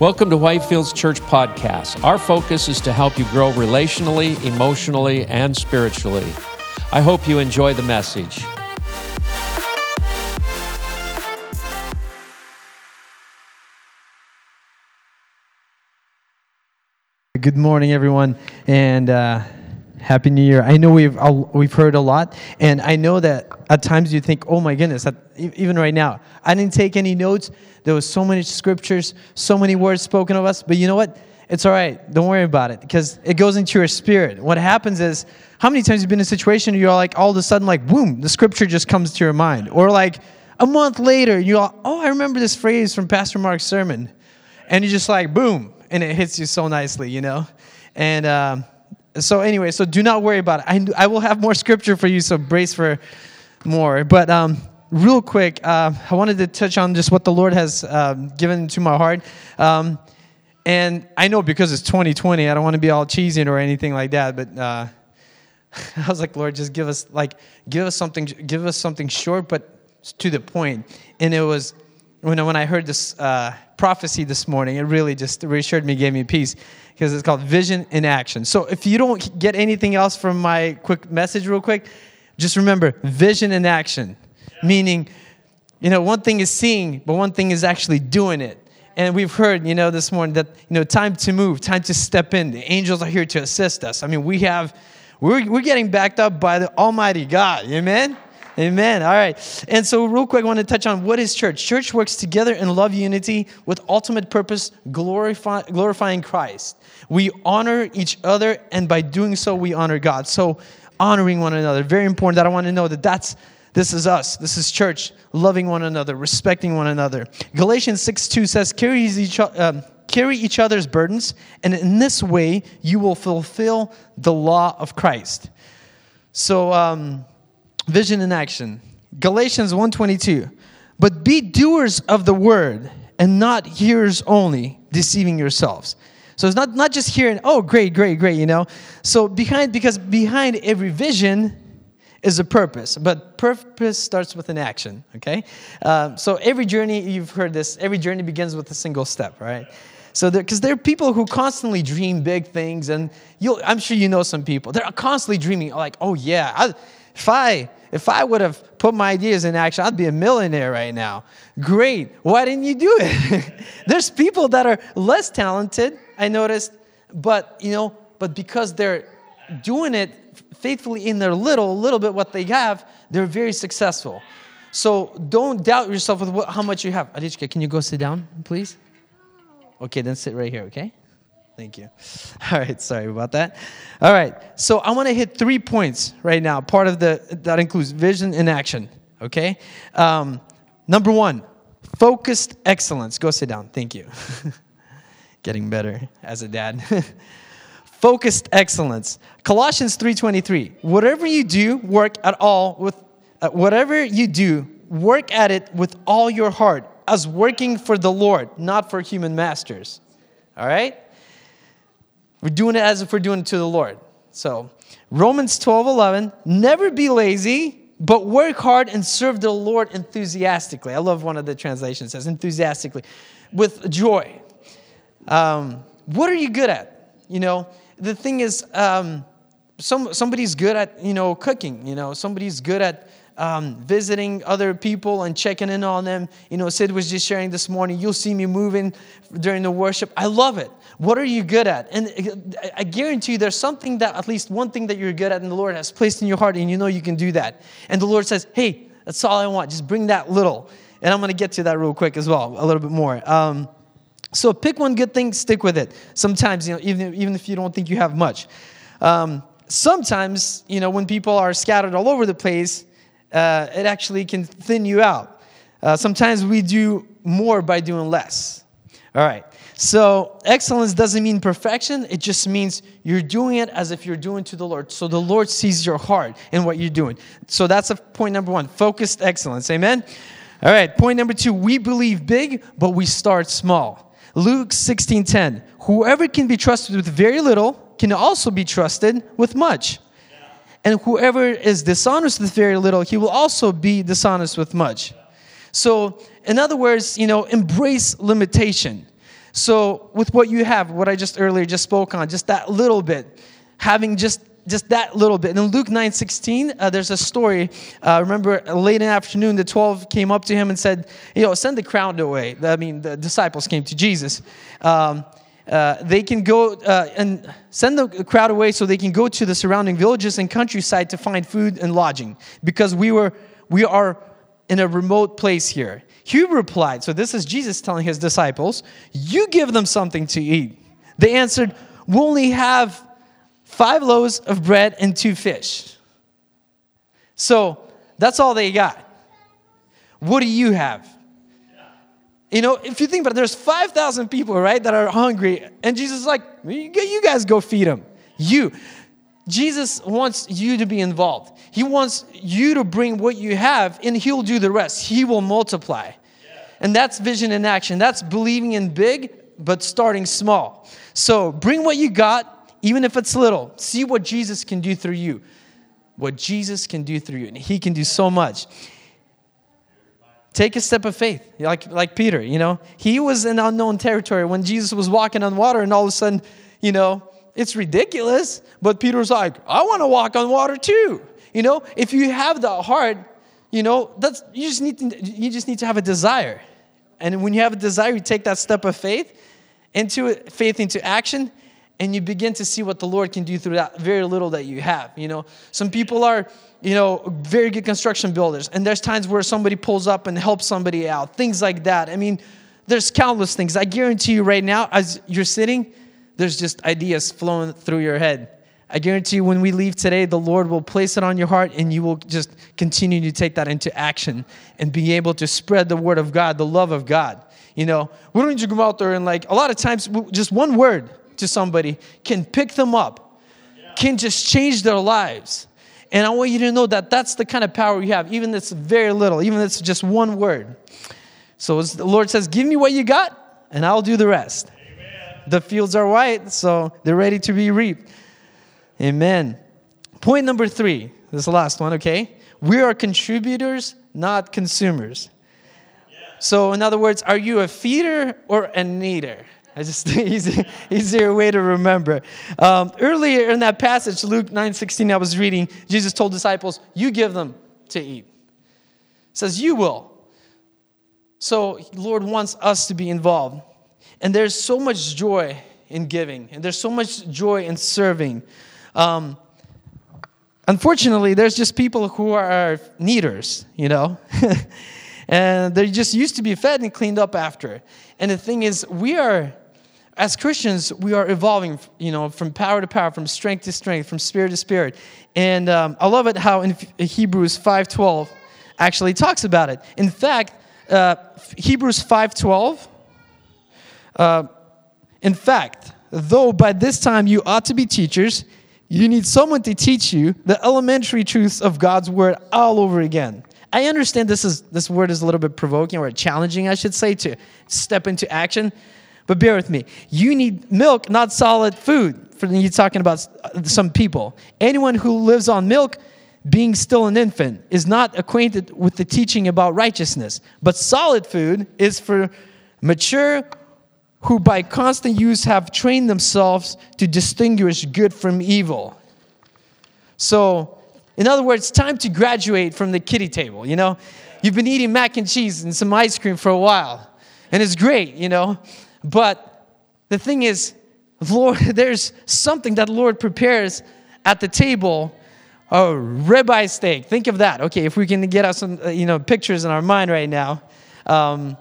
Welcome to Whitefields Church Podcast. Our focus is to help you grow relationally, emotionally, and spiritually. I hope you enjoy the message. Good morning, everyone, and uh, happy New Year. I know we've we've heard a lot, and I know that at times you think, "Oh my goodness!" That, even right now, I didn't take any notes. There was so many scriptures, so many words spoken of us. But you know what? It's all right. Don't worry about it because it goes into your spirit. What happens is, how many times you've been in a situation where you're like, all of a sudden, like, boom, the scripture just comes to your mind, or like a month later, you're like, oh, I remember this phrase from Pastor Mark's sermon, and you're just like, boom, and it hits you so nicely, you know? And um, so, anyway, so do not worry about it. I, I will have more scripture for you, so brace for more. But um, real quick, uh, I wanted to touch on just what the Lord has um, given to my heart. Um, and I know because it's 2020, I don't want to be all cheesy or anything like that, but. Uh, I was like, Lord, just give us like give us something, give us something short but to the point. And it was when when I heard this uh, prophecy this morning, it really just reassured me, gave me peace, because it's called vision in action. So if you don't get anything else from my quick message, real quick, just remember vision in action, meaning, you know, one thing is seeing, but one thing is actually doing it. And we've heard, you know, this morning that, you know, time to move, time to step in. The angels are here to assist us. I mean, we have, we're, we're getting backed up by the Almighty God. Amen? Amen. All right. And so, real quick, I want to touch on what is church. Church works together in love unity with ultimate purpose, glorify, glorifying Christ. We honor each other, and by doing so, we honor God. So, honoring one another, very important that I want to know that that's this is us. This is church, loving one another, respecting one another. Galatians 6 2 says, carry each, um, carry each other's burdens, and in this way, you will fulfill the law of Christ. So, um, vision in action. Galatians 1:22. But be doers of the word and not hearers only, deceiving yourselves. So it's not, not just hearing, oh, great, great, great, you know. So behind, because behind every vision is a purpose, but purpose starts with an action, okay? Uh, so every journey, you've heard this, every journey begins with a single step, right? So, because there, there, are people who constantly dream big things, and you'll, I'm sure you know some people. They're constantly dreaming, like, oh yeah, I, if I if I would have put my ideas in action, I'd be a millionaire right now. Great. Why didn't you do it? There's people that are less talented, I noticed, but you know, but because they're doing it faithfully in their little, little bit what they have, they're very successful. So don't doubt yourself with what, how much you have. Adichka, can you go sit down, please? Okay, then sit right here, okay? Thank you. All right, sorry about that. All right, so I want to hit three points right now. Part of the that includes vision and action. Okay, um, number one, focused excellence. Go sit down. Thank you. Getting better as a dad. focused excellence. Colossians three twenty three. Whatever you do, work at all with uh, whatever you do, work at it with all your heart, as working for the Lord, not for human masters. All right. We're doing it as if we're doing it to the Lord. So, Romans 12 11, never be lazy, but work hard and serve the Lord enthusiastically. I love one of the translations says enthusiastically, with joy. Um, what are you good at? You know, the thing is, um, some, somebody's good at, you know, cooking, you know, somebody's good at um, visiting other people and checking in on them. You know, Sid was just sharing this morning. You'll see me moving during the worship. I love it. What are you good at? And I guarantee you there's something that, at least one thing that you're good at, and the Lord has placed in your heart, and you know you can do that. And the Lord says, hey, that's all I want. Just bring that little. And I'm going to get to that real quick as well, a little bit more. Um, so pick one good thing, stick with it. Sometimes, you know, even, even if you don't think you have much. Um, sometimes, you know, when people are scattered all over the place, uh, it actually can thin you out. Uh, sometimes we do more by doing less. All right. So, excellence doesn't mean perfection. It just means you're doing it as if you're doing to the Lord. So, the Lord sees your heart in what you're doing. So, that's a point number one focused excellence. Amen. All right. Point number two we believe big, but we start small. Luke 16 10. Whoever can be trusted with very little can also be trusted with much. And whoever is dishonest with very little, he will also be dishonest with much. So, in other words, you know, embrace limitation. So, with what you have, what I just earlier just spoke on, just that little bit, having just just that little bit. in Luke 9 16, uh, there's a story. Uh, remember, late in the afternoon, the 12 came up to him and said, You know, send the crowd away. I mean, the disciples came to Jesus. Um, uh, they can go uh, and send the crowd away so they can go to the surrounding villages and countryside to find food and lodging because we were we are in a remote place here he replied so this is jesus telling his disciples you give them something to eat they answered we only have five loaves of bread and two fish. So that's all they got. What do you have? You know, if you think about it, there's 5,000 people, right, that are hungry, and Jesus is like, you guys go feed them. You. Jesus wants you to be involved. He wants you to bring what you have, and He'll do the rest. He will multiply. And that's vision in action. That's believing in big, but starting small. So bring what you got, even if it's little. See what Jesus can do through you. What Jesus can do through you. And He can do so much. Take a step of faith, like, like Peter, you know. He was in unknown territory when Jesus was walking on water, and all of a sudden, you know, it's ridiculous. But Peter's like, I want to walk on water too. You know, if you have the heart, you know, that's you just need to, you just need to have a desire. And when you have a desire, you take that step of faith into faith into action, and you begin to see what the Lord can do through that very little that you have. You know, some people are, you know, very good construction builders, and there's times where somebody pulls up and helps somebody out, things like that. I mean, there's countless things. I guarantee you right now, as you're sitting, there's just ideas flowing through your head. I guarantee you, when we leave today, the Lord will place it on your heart and you will just continue to take that into action and be able to spread the word of God, the love of God. You know, we don't need to go out there and like, a lot of times, just one word to somebody can pick them up, can just change their lives. And I want you to know that that's the kind of power you have, even if it's very little, even if it's just one word. So the Lord says, Give me what you got, and I'll do the rest. Amen. The fields are white, so they're ready to be reaped. Amen. Point number three, this is the last one, okay? We are contributors, not consumers. So, in other words, are you a feeder or a needer? I just easy, easier way to remember. Um, earlier in that passage, Luke 9 16, I was reading, Jesus told disciples, You give them to eat. It says, You will. So, Lord wants us to be involved. And there's so much joy in giving, and there's so much joy in serving. Um, unfortunately, there's just people who are needers, you know? and they're just used to be fed and cleaned up after. And the thing is, we are as Christians, we are evolving, you know, from power to power, from strength to strength, from spirit to spirit. And um, I love it how in Hebrews 5.12 actually talks about it. In fact, uh, Hebrews 5.12, uh, in fact, though by this time you ought to be teachers, you need someone to teach you the elementary truths of God's word all over again. I understand this is this word is a little bit provoking or challenging, I should say, to step into action. But bear with me. You need milk, not solid food. For you talking about uh, some people. Anyone who lives on milk, being still an infant, is not acquainted with the teaching about righteousness. But solid food is for mature who by constant use have trained themselves to distinguish good from evil. So, in other words, time to graduate from the kiddie table, you know? You've been eating mac and cheese and some ice cream for a while, and it's great, you know? But the thing is, Lord, there's something that the Lord prepares at the table. A ribeye steak. Think of that. Okay, if we can get us some, uh, you know, pictures in our mind right now. Um,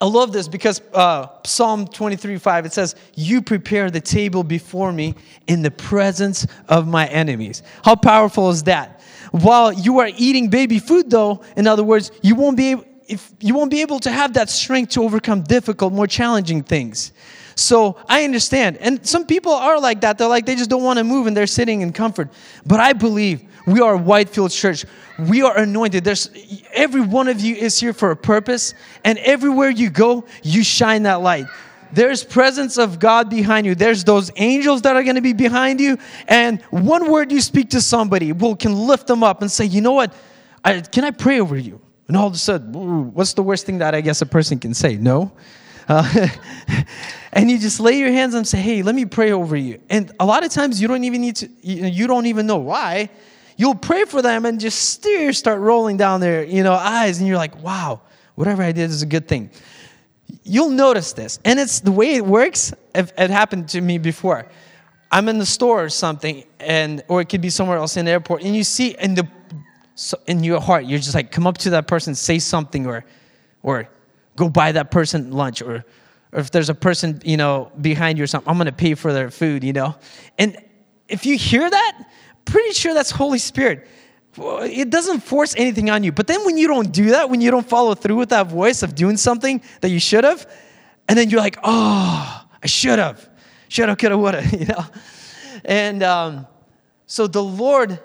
I love this because uh, Psalm 23 5, it says, You prepare the table before me in the presence of my enemies. How powerful is that? While you are eating baby food, though, in other words, you won't be able, if you won't be able to have that strength to overcome difficult, more challenging things. So I understand. And some people are like that. They're like, they just don't want to move and they're sitting in comfort. But I believe we are Whitefield Church. We are anointed. There's every one of you is here for a purpose. And everywhere you go, you shine that light. There's presence of God behind you. There's those angels that are going to be behind you. And one word you speak to somebody will can lift them up and say, you know what? I, can I pray over you? And all of a sudden, what's the worst thing that I guess a person can say? No. Uh, and you just lay your hands and say, "Hey, let me pray over you." And a lot of times you don't even need to. You, don't even know why. You'll pray for them, and just tears start rolling down their you know eyes, and you're like, "Wow, whatever I did is a good thing." You'll notice this, and it's the way it works. It, it happened to me before. I'm in the store or something, and or it could be somewhere else in the airport, and you see in the so in your heart, you're just like, come up to that person, say something, or or go buy that person lunch, or or if there's a person you know behind you or something, I'm gonna pay for their food, you know. And if you hear that, pretty sure that's Holy Spirit. It doesn't force anything on you. But then when you don't do that, when you don't follow through with that voice of doing something that you should have, and then you're like, oh, I should have shoulda, coulda, woulda, you know? And um, so the Lord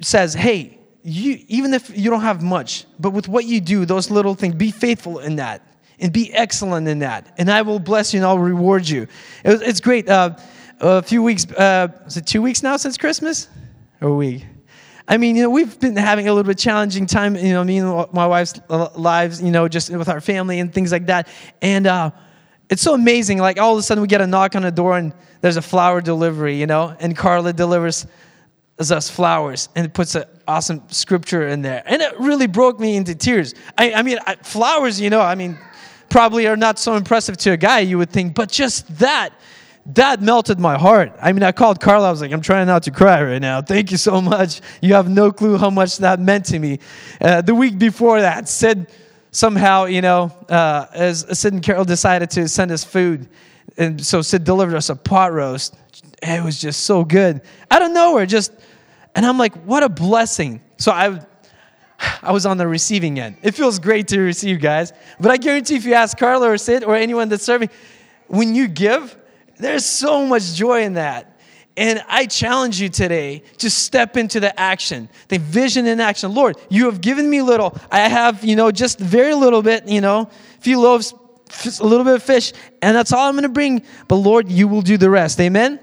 says, hey, you, even if you don't have much, but with what you do, those little things, be faithful in that and be excellent in that. And I will bless you and I'll reward you. It it's great. Uh, a few weeks, uh, is it two weeks now since Christmas? Or a week? I mean, you know, we've been having a little bit challenging time, you know, me and my wife's lives, you know, just with our family and things like that. And, uh, it's so amazing. Like all of a sudden, we get a knock on the door and there's a flower delivery, you know, and Carla delivers us flowers and puts an awesome scripture in there. And it really broke me into tears. I, I mean, I, flowers, you know, I mean, probably are not so impressive to a guy, you would think, but just that, that melted my heart. I mean, I called Carla. I was like, I'm trying not to cry right now. Thank you so much. You have no clue how much that meant to me. Uh, the week before that, said, somehow, you know, uh, as Sid and Carol decided to send us food, and so Sid delivered us a pot roast. It was just so good. Out of nowhere, just, and I'm like, what a blessing. So I, I was on the receiving end. It feels great to receive, guys. But I guarantee if you ask Carla or Sid or anyone that's serving, when you give, there's so much joy in that. And I challenge you today to step into the action, the vision in action. Lord, you have given me little. I have, you know, just very little bit, you know, a few loaves, a little bit of fish, and that's all I'm going to bring. But Lord, you will do the rest. Amen.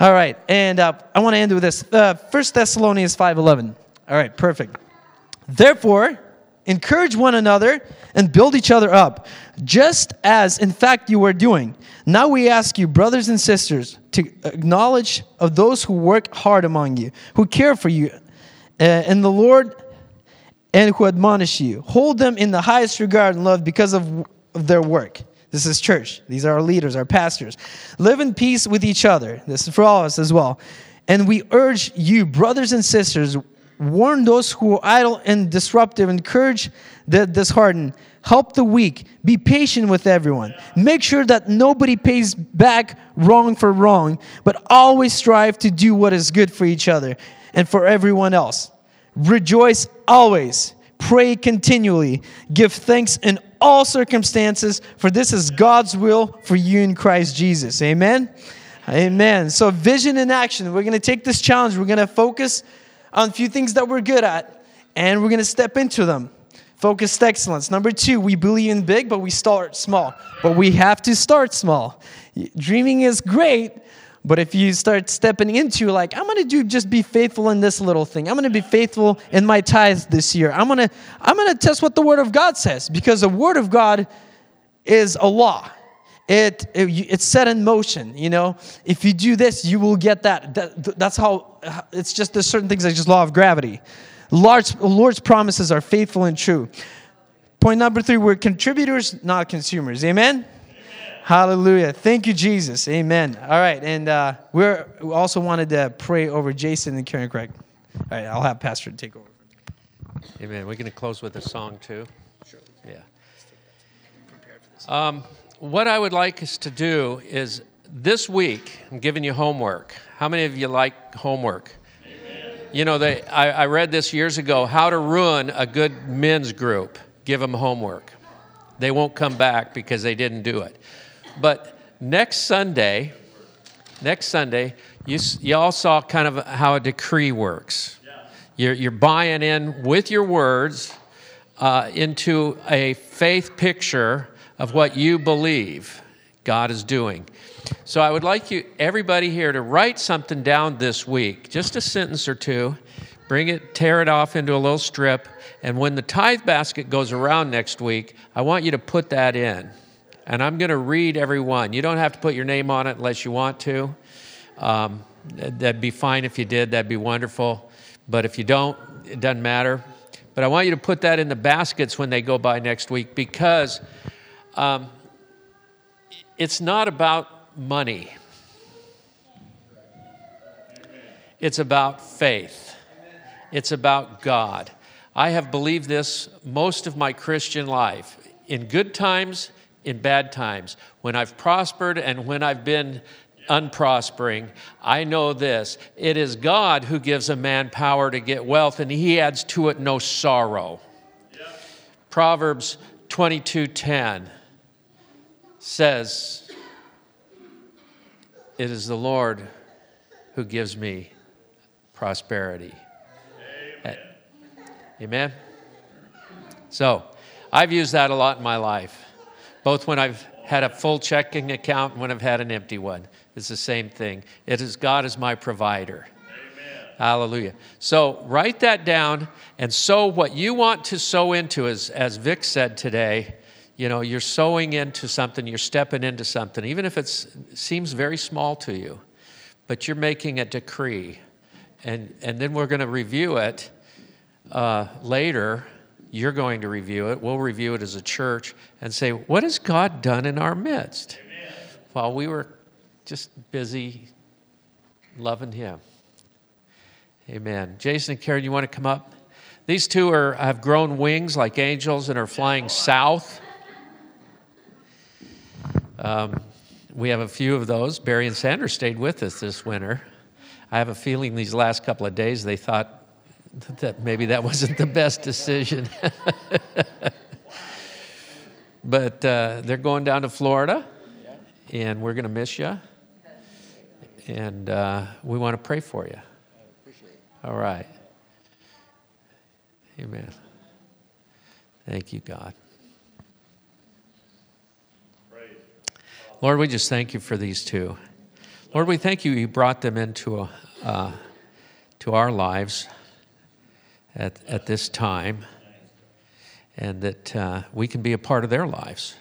All right, and uh, I want to end with this. Uh, 1 Thessalonians 5:11. All right, perfect. Therefore, encourage one another and build each other up, just as in fact you are doing. Now we ask you, brothers and sisters, to acknowledge of those who work hard among you, who care for you uh, in the Lord and who admonish you. Hold them in the highest regard and love because of, of their work. This is church. These are our leaders, our pastors. Live in peace with each other. This is for all of us as well. And we urge you, brothers and sisters, warn those who are idle and disruptive, encourage the disheartened, help the weak, be patient with everyone. Make sure that nobody pays back wrong for wrong, but always strive to do what is good for each other and for everyone else. Rejoice always, pray continually, give thanks in all circumstances, for this is God's will for you in Christ Jesus. Amen. Amen. So, vision in action. We're going to take this challenge. We're going to focus on a few things that we're good at, and we're going to step into them. Focused excellence. Number two, we believe in big, but we start small. But we have to start small. Dreaming is great, but if you start stepping into like, I'm gonna do just be faithful in this little thing. I'm gonna be faithful in my tithes this year. I'm gonna I'm gonna test what the Word of God says because the Word of God is a law. It, it, it's set in motion you know if you do this you will get that, that that's how uh, it's just there's certain things like just law of gravity Lord's promises are faithful and true. Point number three, we're contributors, not consumers. Amen? Amen. Hallelujah. Thank you, Jesus. Amen. All right. And uh, we're, we also wanted to pray over Jason and Karen Craig. All right. I'll have Pastor take over. Amen. We're going to close with a song, too. Sure. Yeah. Um, what I would like us to do is this week, I'm giving you homework. How many of you like homework? You know, they, I, I read this years ago how to ruin a good men's group. Give them homework. They won't come back because they didn't do it. But next Sunday, next Sunday, you, you all saw kind of how a decree works. You're, you're buying in with your words uh, into a faith picture of what you believe God is doing. So I would like you, everybody here, to write something down this week, just a sentence or two. Bring it, tear it off into a little strip, and when the tithe basket goes around next week, I want you to put that in. And I'm going to read every one. You don't have to put your name on it unless you want to. Um, that'd be fine if you did, that'd be wonderful. But if you don't, it doesn't matter. But I want you to put that in the baskets when they go by next week because um, it's not about money, it's about faith, it's about God. I have believed this most of my Christian life. In good times, in bad times. When I've prospered and when I've been unprospering, I know this it is God who gives a man power to get wealth, and he adds to it no sorrow. Proverbs 22:10 says, It is the Lord who gives me prosperity. Amen. Amen. So, I've used that a lot in my life, both when I've had a full checking account and when I've had an empty one. It's the same thing. It is God is my provider. Amen. Hallelujah. So write that down and sow what you want to sow into, as, as Vic said today. You know, you're sowing into something, you're stepping into something, even if it seems very small to you, but you're making a decree. And, and then we're going to review it uh, later. You're going to review it. We'll review it as a church and say, what has God done in our midst? Amen. While we were just busy loving Him. Amen. Jason and Karen, you want to come up? These two are, have grown wings like angels and are flying south. Um, we have a few of those. Barry and Sanders stayed with us this winter. I have a feeling these last couple of days they thought that maybe that wasn't the best decision. but uh, they're going down to Florida, and we're going to miss you and uh, we want to pray for you. All right. Amen. Thank you, God. Lord, we just thank you for these two. Lord, we thank you you brought them into a, uh, to our lives at, at this time and that uh, we can be a part of their lives.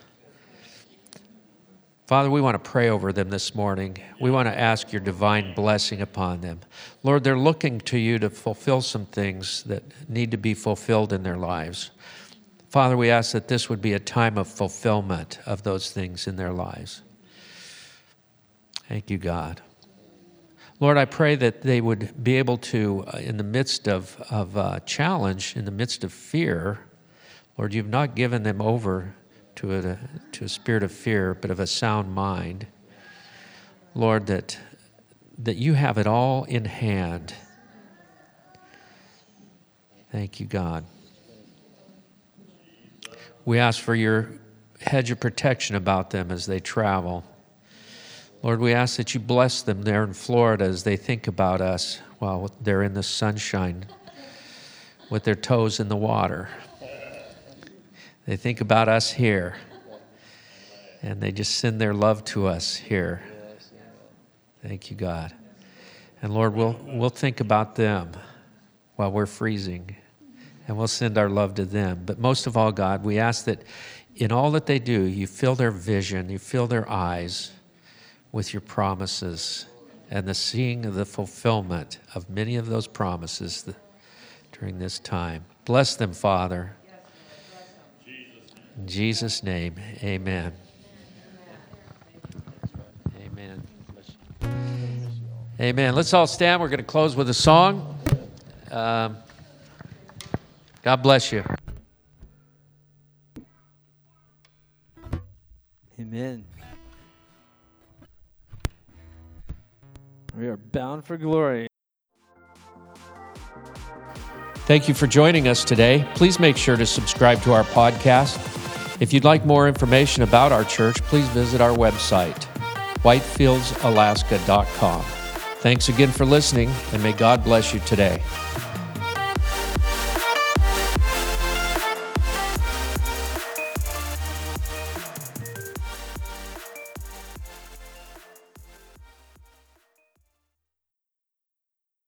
Father, we want to pray over them this morning. We want to ask your divine blessing upon them. Lord, they're looking to you to fulfill some things that need to be fulfilled in their lives. Father, we ask that this would be a time of fulfillment of those things in their lives. Thank you, God. Lord, I pray that they would be able to, uh, in the midst of, of uh, challenge, in the midst of fear, Lord, you've not given them over to a, to a spirit of fear, but of a sound mind. Lord, that, that you have it all in hand. Thank you, God. We ask for your hedge of protection about them as they travel. Lord, we ask that you bless them there in Florida as they think about us while they're in the sunshine with their toes in the water. They think about us here, and they just send their love to us here. Thank you, God. And Lord, we'll, we'll think about them while we're freezing, and we'll send our love to them. But most of all, God, we ask that in all that they do, you fill their vision, you fill their eyes with your promises and the seeing of the fulfillment of many of those promises during this time. Bless them, Father. In Jesus' name, amen. Amen. Amen. Let's all stand. We're going to close with a song. Um, God bless you. Amen. We are bound for glory. Thank you for joining us today. Please make sure to subscribe to our podcast if you'd like more information about our church, please visit our website, whitefieldsalaska.com. Thanks again for listening, and may God bless you today.